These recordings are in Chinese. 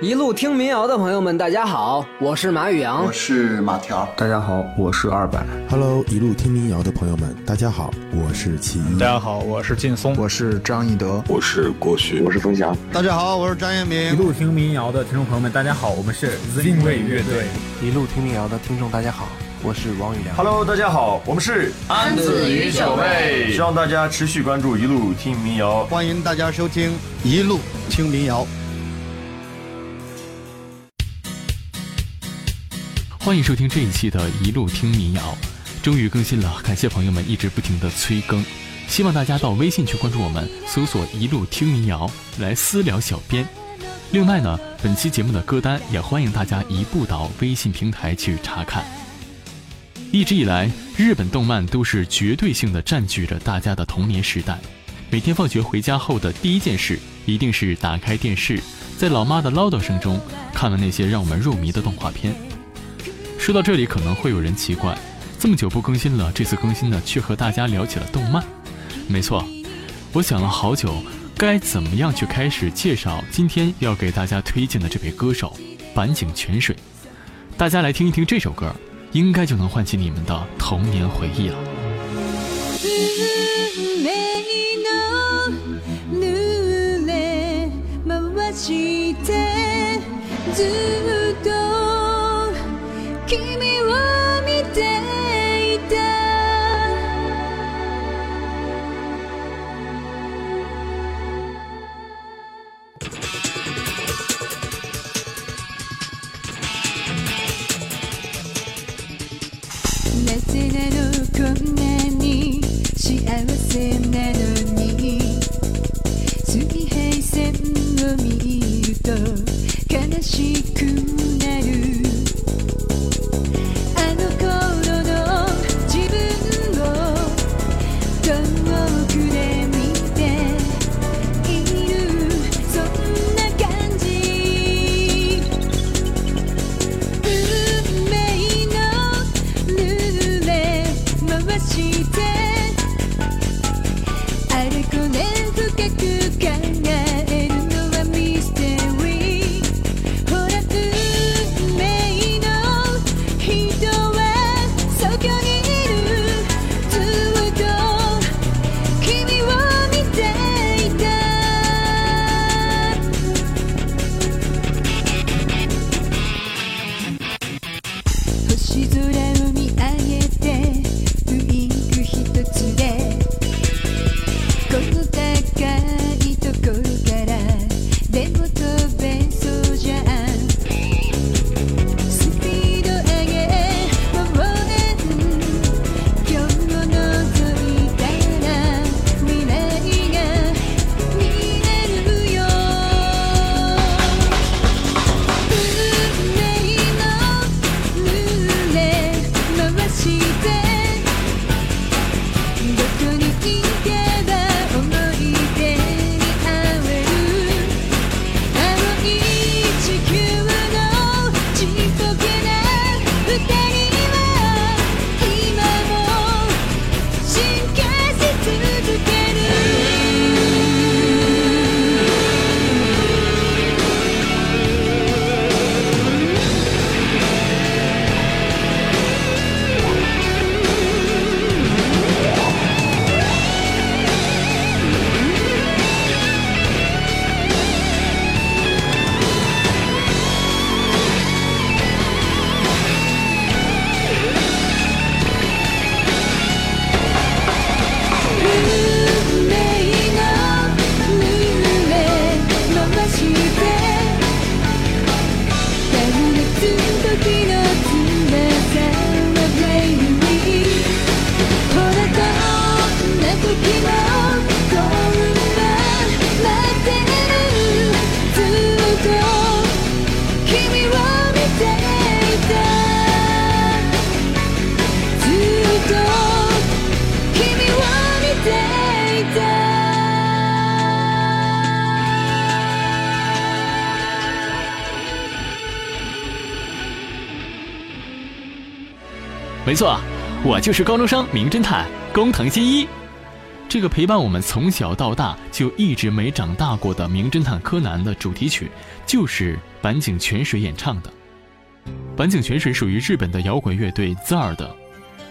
一路听民谣的朋友们，大家好，我是马宇阳，我是马条，大家好，我是二百。Hello，一路听民谣的朋友们，大家好，我是齐豫。大家好，我是劲松，我是张一德，我是郭旭，我是冯翔。大家好，我是张彦明。一路听民谣的听众朋友们，大家好，我们是定位乐队。一路听民谣的听众，大家好，我是王宇良。Hello，大家好，我们是安子与小妹。希望大家持续关注一路听民谣，欢迎大家收听一路听民谣。欢迎收听这一期的《一路听民谣》，终于更新了，感谢朋友们一直不停的催更，希望大家到微信去关注我们，搜索“一路听民谣”来私聊小编。另外呢，本期节目的歌单也欢迎大家移步到微信平台去查看。一直以来，日本动漫都是绝对性的占据着大家的童年时代，每天放学回家后的第一件事，一定是打开电视，在老妈的唠叨声中，看了那些让我们入迷的动画片。说到这里，可能会有人奇怪，这么久不更新了，这次更新呢，却和大家聊起了动漫。没错，我想了好久，该怎么样去开始介绍今天要给大家推荐的这位歌手板井泉水。大家来听一听这首歌，应该就能唤起你们的童年回忆了。君を見ていた。なぜなろこんなに幸せな就是高中生名侦探工藤新一。这个陪伴我们从小到大就一直没长大过的名侦探柯南的主题曲，就是坂井泉水演唱的。坂井泉水属于日本的摇滚乐队 ZAR 的。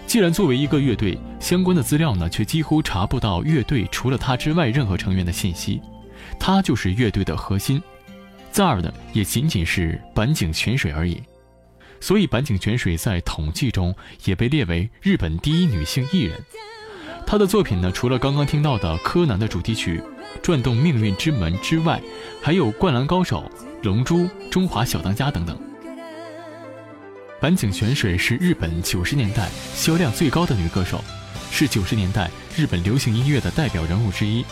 既然作为一个乐队，相关的资料呢，却几乎查不到乐队除了他之外任何成员的信息。他就是乐队的核心，ZAR 的也仅仅是坂井泉水而已。所以坂井泉水在统计中也被列为日本第一女性艺人。她的作品呢，除了刚刚听到的柯南的主题曲《转动命运之门》之外，还有《灌篮高手》《龙珠》《中华小当家》等等。坂井泉水是日本九十年代销量最高的女歌手，是九十年代日本流行音乐的代表人物之一。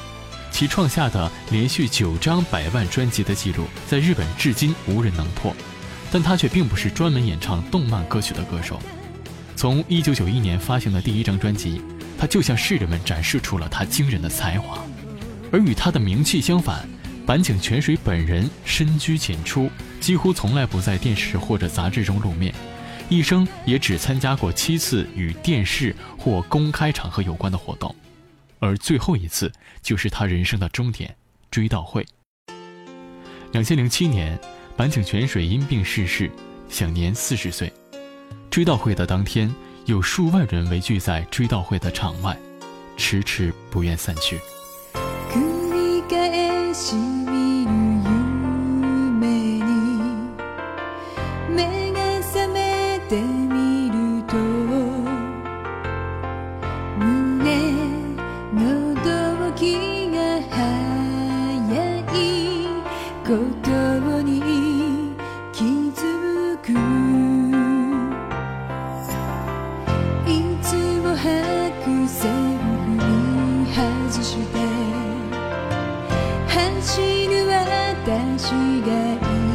其创下的连续九张百万专辑的记录，在日本至今无人能破。但他却并不是专门演唱动漫歌曲的歌手。从一九九一年发行的第一张专辑，他就向世人们展示出了他惊人的才华。而与他的名气相反，坂井泉水本人深居简出，几乎从来不在电视或者杂志中露面。一生也只参加过七次与电视或公开场合有关的活动，而最后一次就是他人生的终点——追悼会。两千零七年，坂井泉水因病逝世，享年四十岁。追悼会的当天，有数万人围聚在追悼会的场外，迟迟不愿散去。死ぬ私がいい。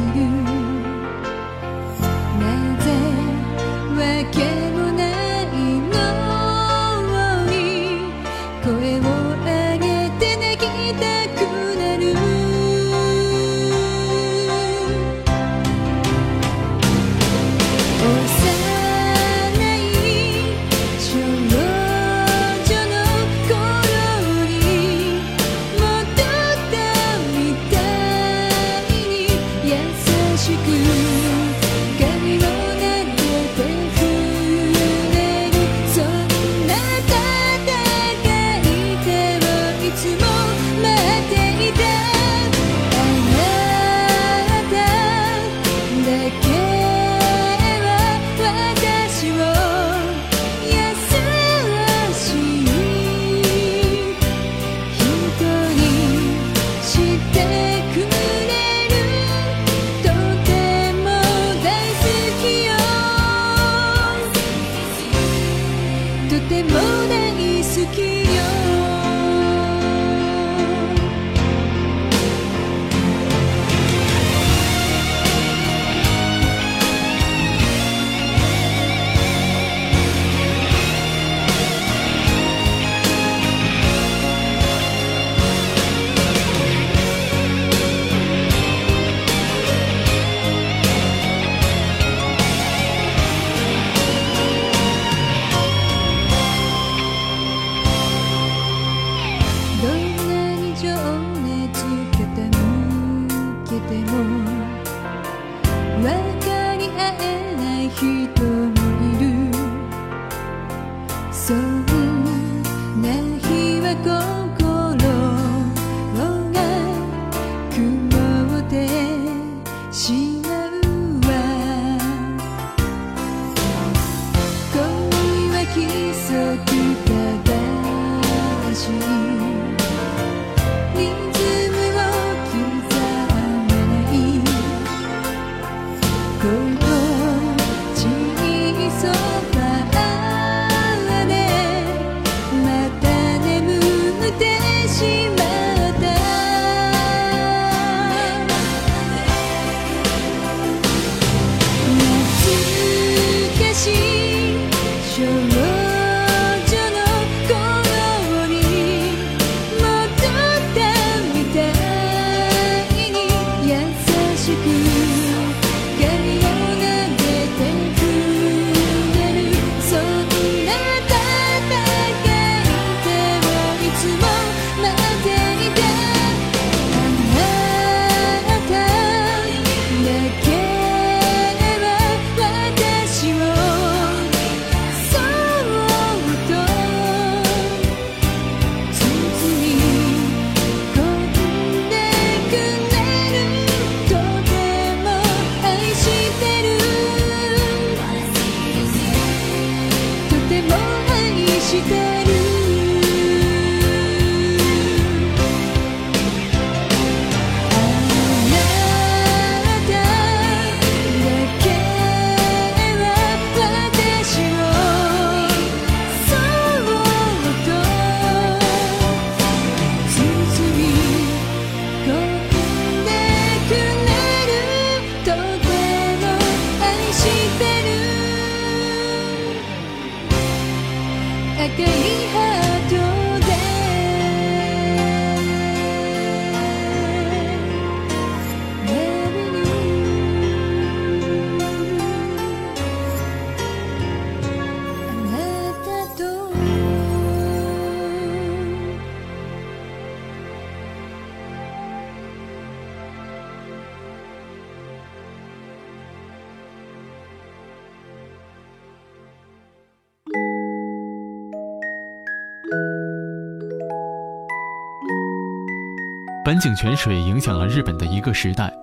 坂井泉水影响了日本的一个时代，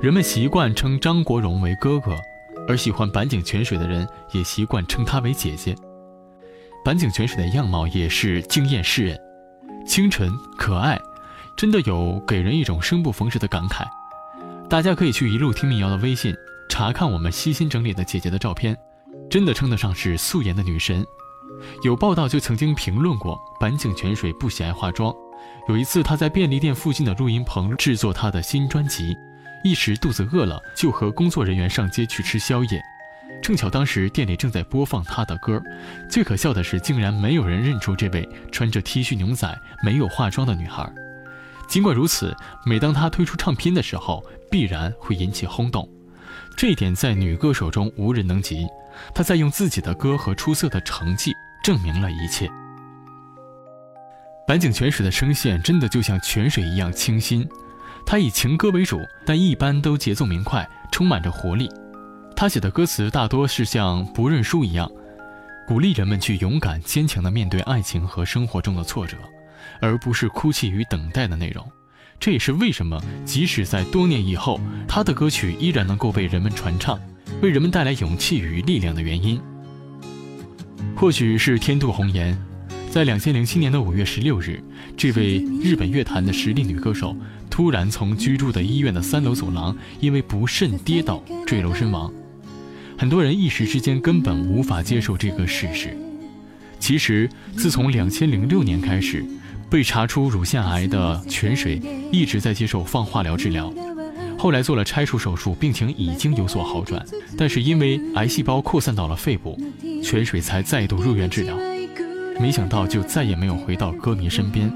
人们习惯称张国荣为哥哥，而喜欢坂井泉水的人也习惯称她为姐姐。坂井泉水的样貌也是惊艳世人，清纯可爱，真的有给人一种生不逢时的感慨。大家可以去一路听民谣的微信查看我们悉心整理的姐姐的照片，真的称得上是素颜的女神。有报道就曾经评论过坂井泉水不喜爱化妆。有一次，他在便利店附近的录音棚制作他的新专辑，一时肚子饿了，就和工作人员上街去吃宵夜。正巧当时店里正在播放他的歌，最可笑的是，竟然没有人认出这位穿着 T 恤牛仔、没有化妆的女孩。尽管如此，每当他推出唱片的时候，必然会引起轰动。这一点在女歌手中无人能及。她在用自己的歌和出色的成绩证明了一切。蓝井泉水的声线真的就像泉水一样清新，他以情歌为主，但一般都节奏明快，充满着活力。他写的歌词大多是像不认输一样，鼓励人们去勇敢坚强地面对爱情和生活中的挫折，而不是哭泣与等待的内容。这也是为什么即使在多年以后，他的歌曲依然能够被人们传唱，为人们带来勇气与力量的原因。或许是天妒红颜。在两千零七年的五月十六日，这位日本乐坛的实力女歌手突然从居住的医院的三楼走廊因为不慎跌倒坠楼身亡。很多人一时之间根本无法接受这个事实。其实，自从两千零六年开始，被查出乳腺癌的泉水一直在接受放化疗治疗，后来做了拆除手术，病情已经有所好转，但是因为癌细胞扩散到了肺部，泉水才再度入院治疗。没想到就再也没有回到歌迷身边。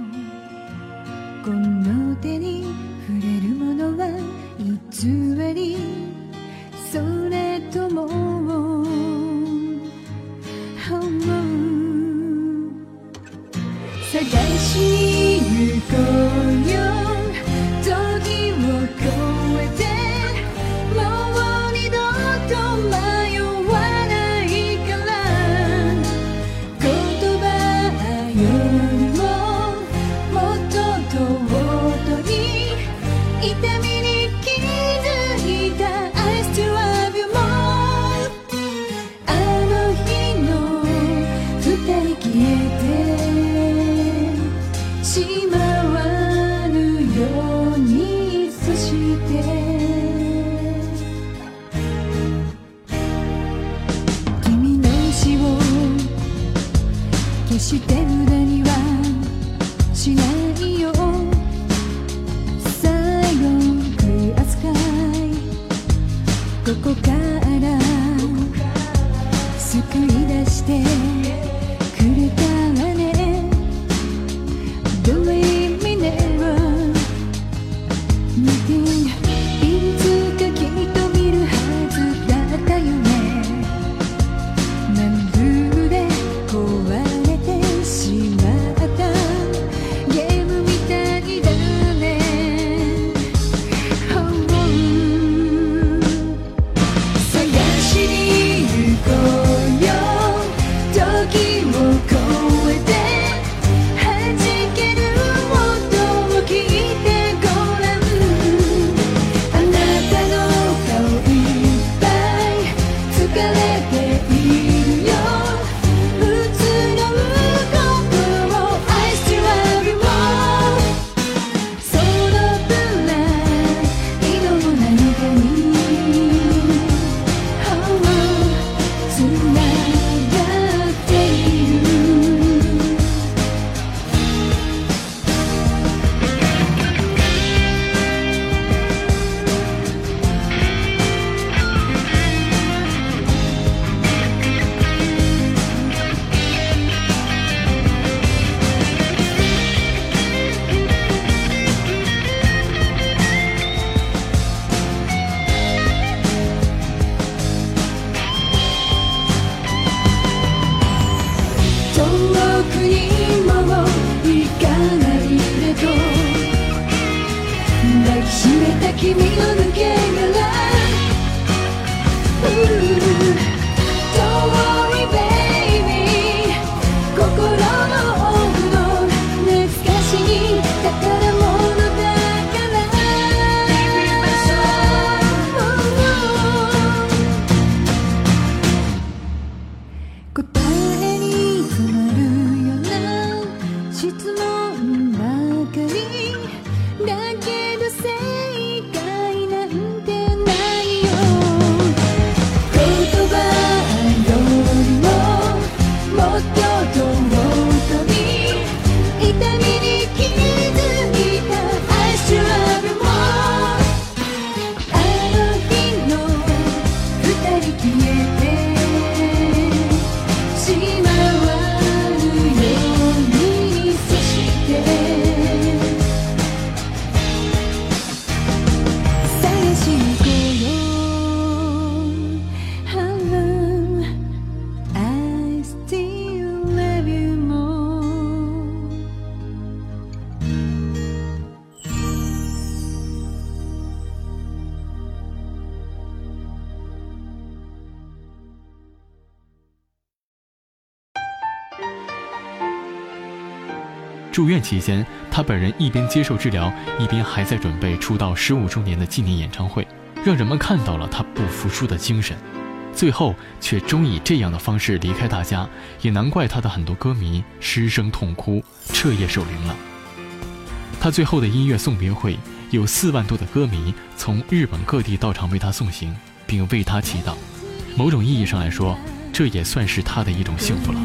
keep me on the game 期间，他本人一边接受治疗，一边还在准备出道十五周年的纪念演唱会，让人们看到了他不服输的精神。最后却终以这样的方式离开大家，也难怪他的很多歌迷失声痛哭，彻夜守灵了。他最后的音乐送别会，有四万多的歌迷从日本各地到场为他送行，并为他祈祷。某种意义上来说，这也算是他的一种幸福了。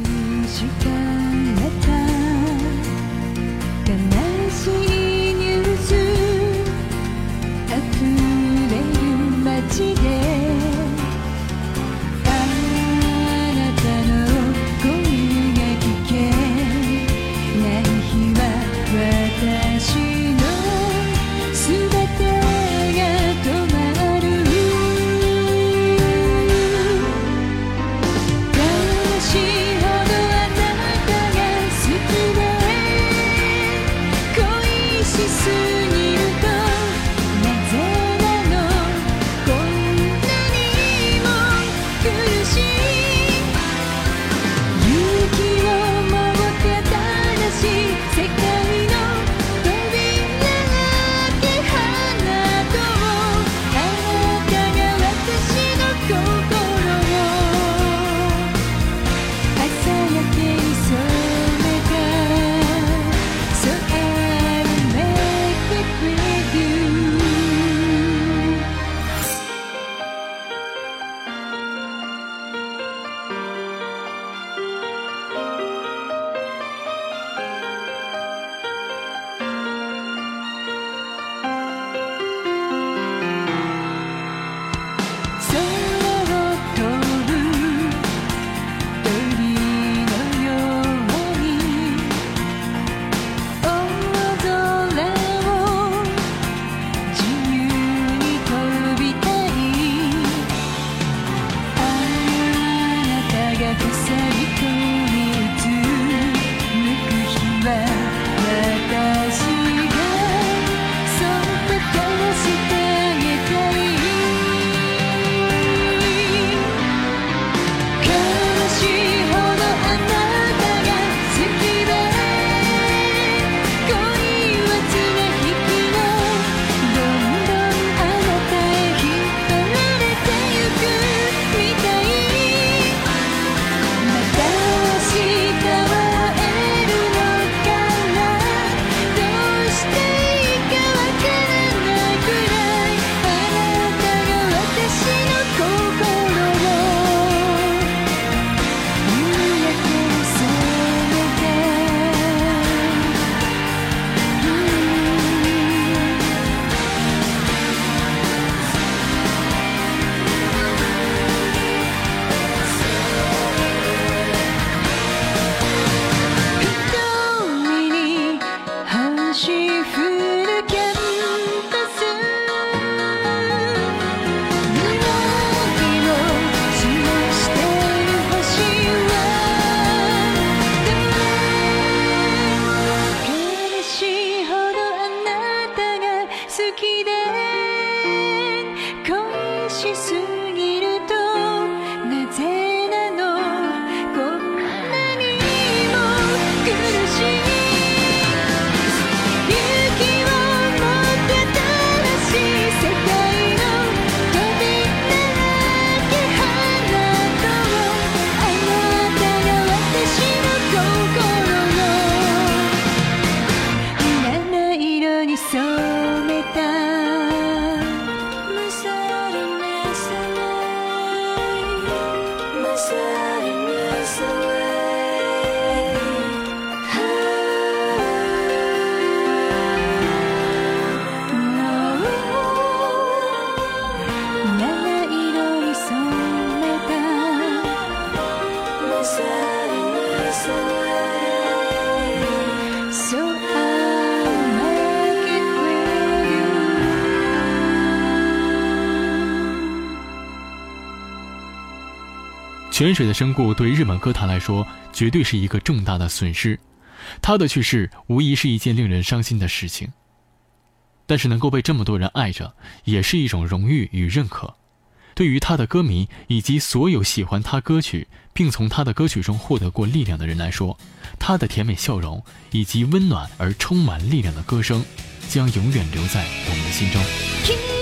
泉水的身故对日本歌坛来说，绝对是一个重大的损失。他的去世无疑是一件令人伤心的事情。但是能够被这么多人爱着，也是一种荣誉与认可。对于他的歌迷以及所有喜欢他歌曲并从他的歌曲中获得过力量的人来说，他的甜美笑容以及温暖而充满力量的歌声，将永远留在我们的心中。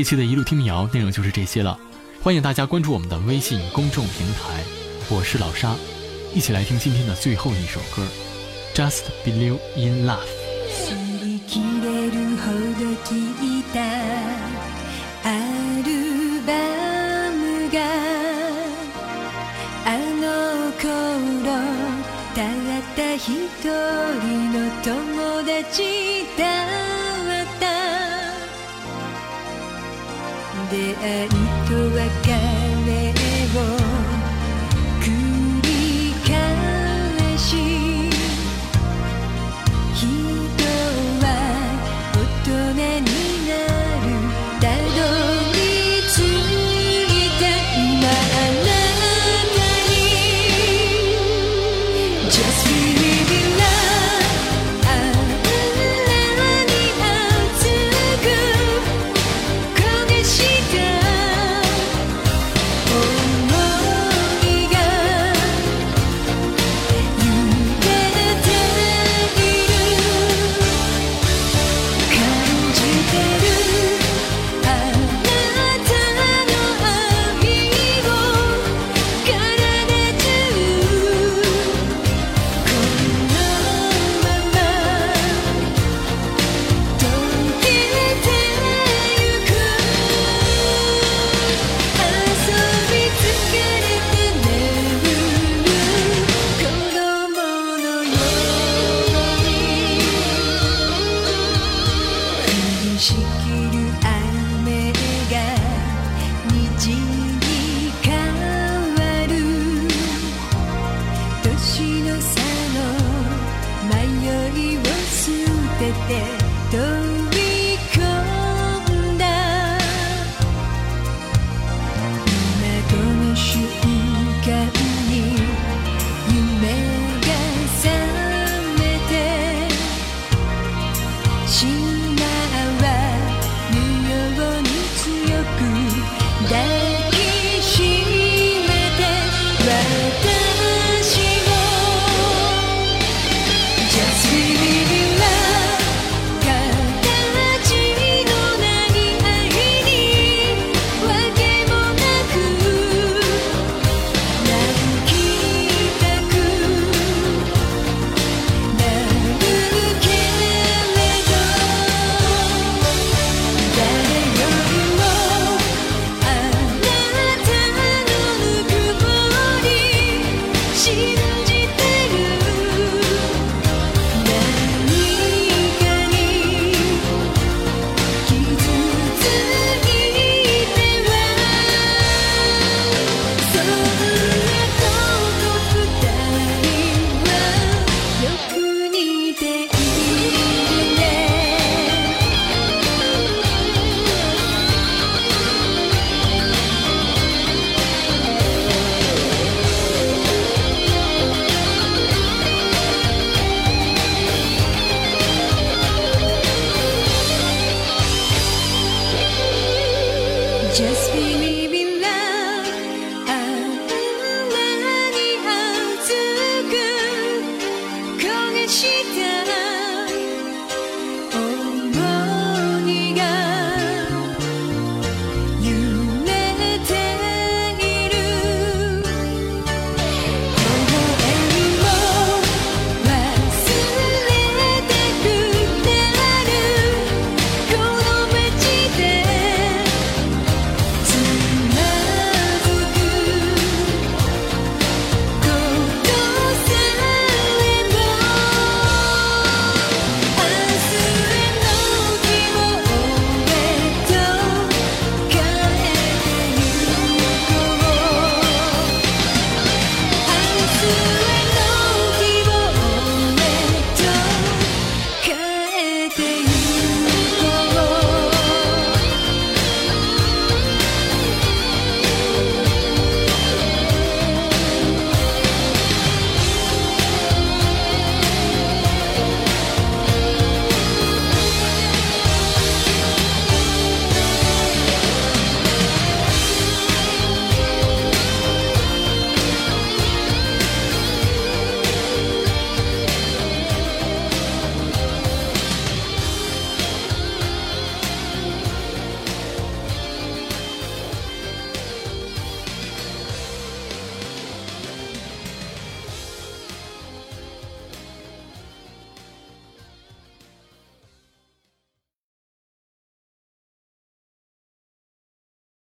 这一期的一路听民谣内容就是这些了，欢迎大家关注我们的微信公众平台，我是老沙，一起来听今天的最后一首歌，Just Believe in Love。出会いと別れ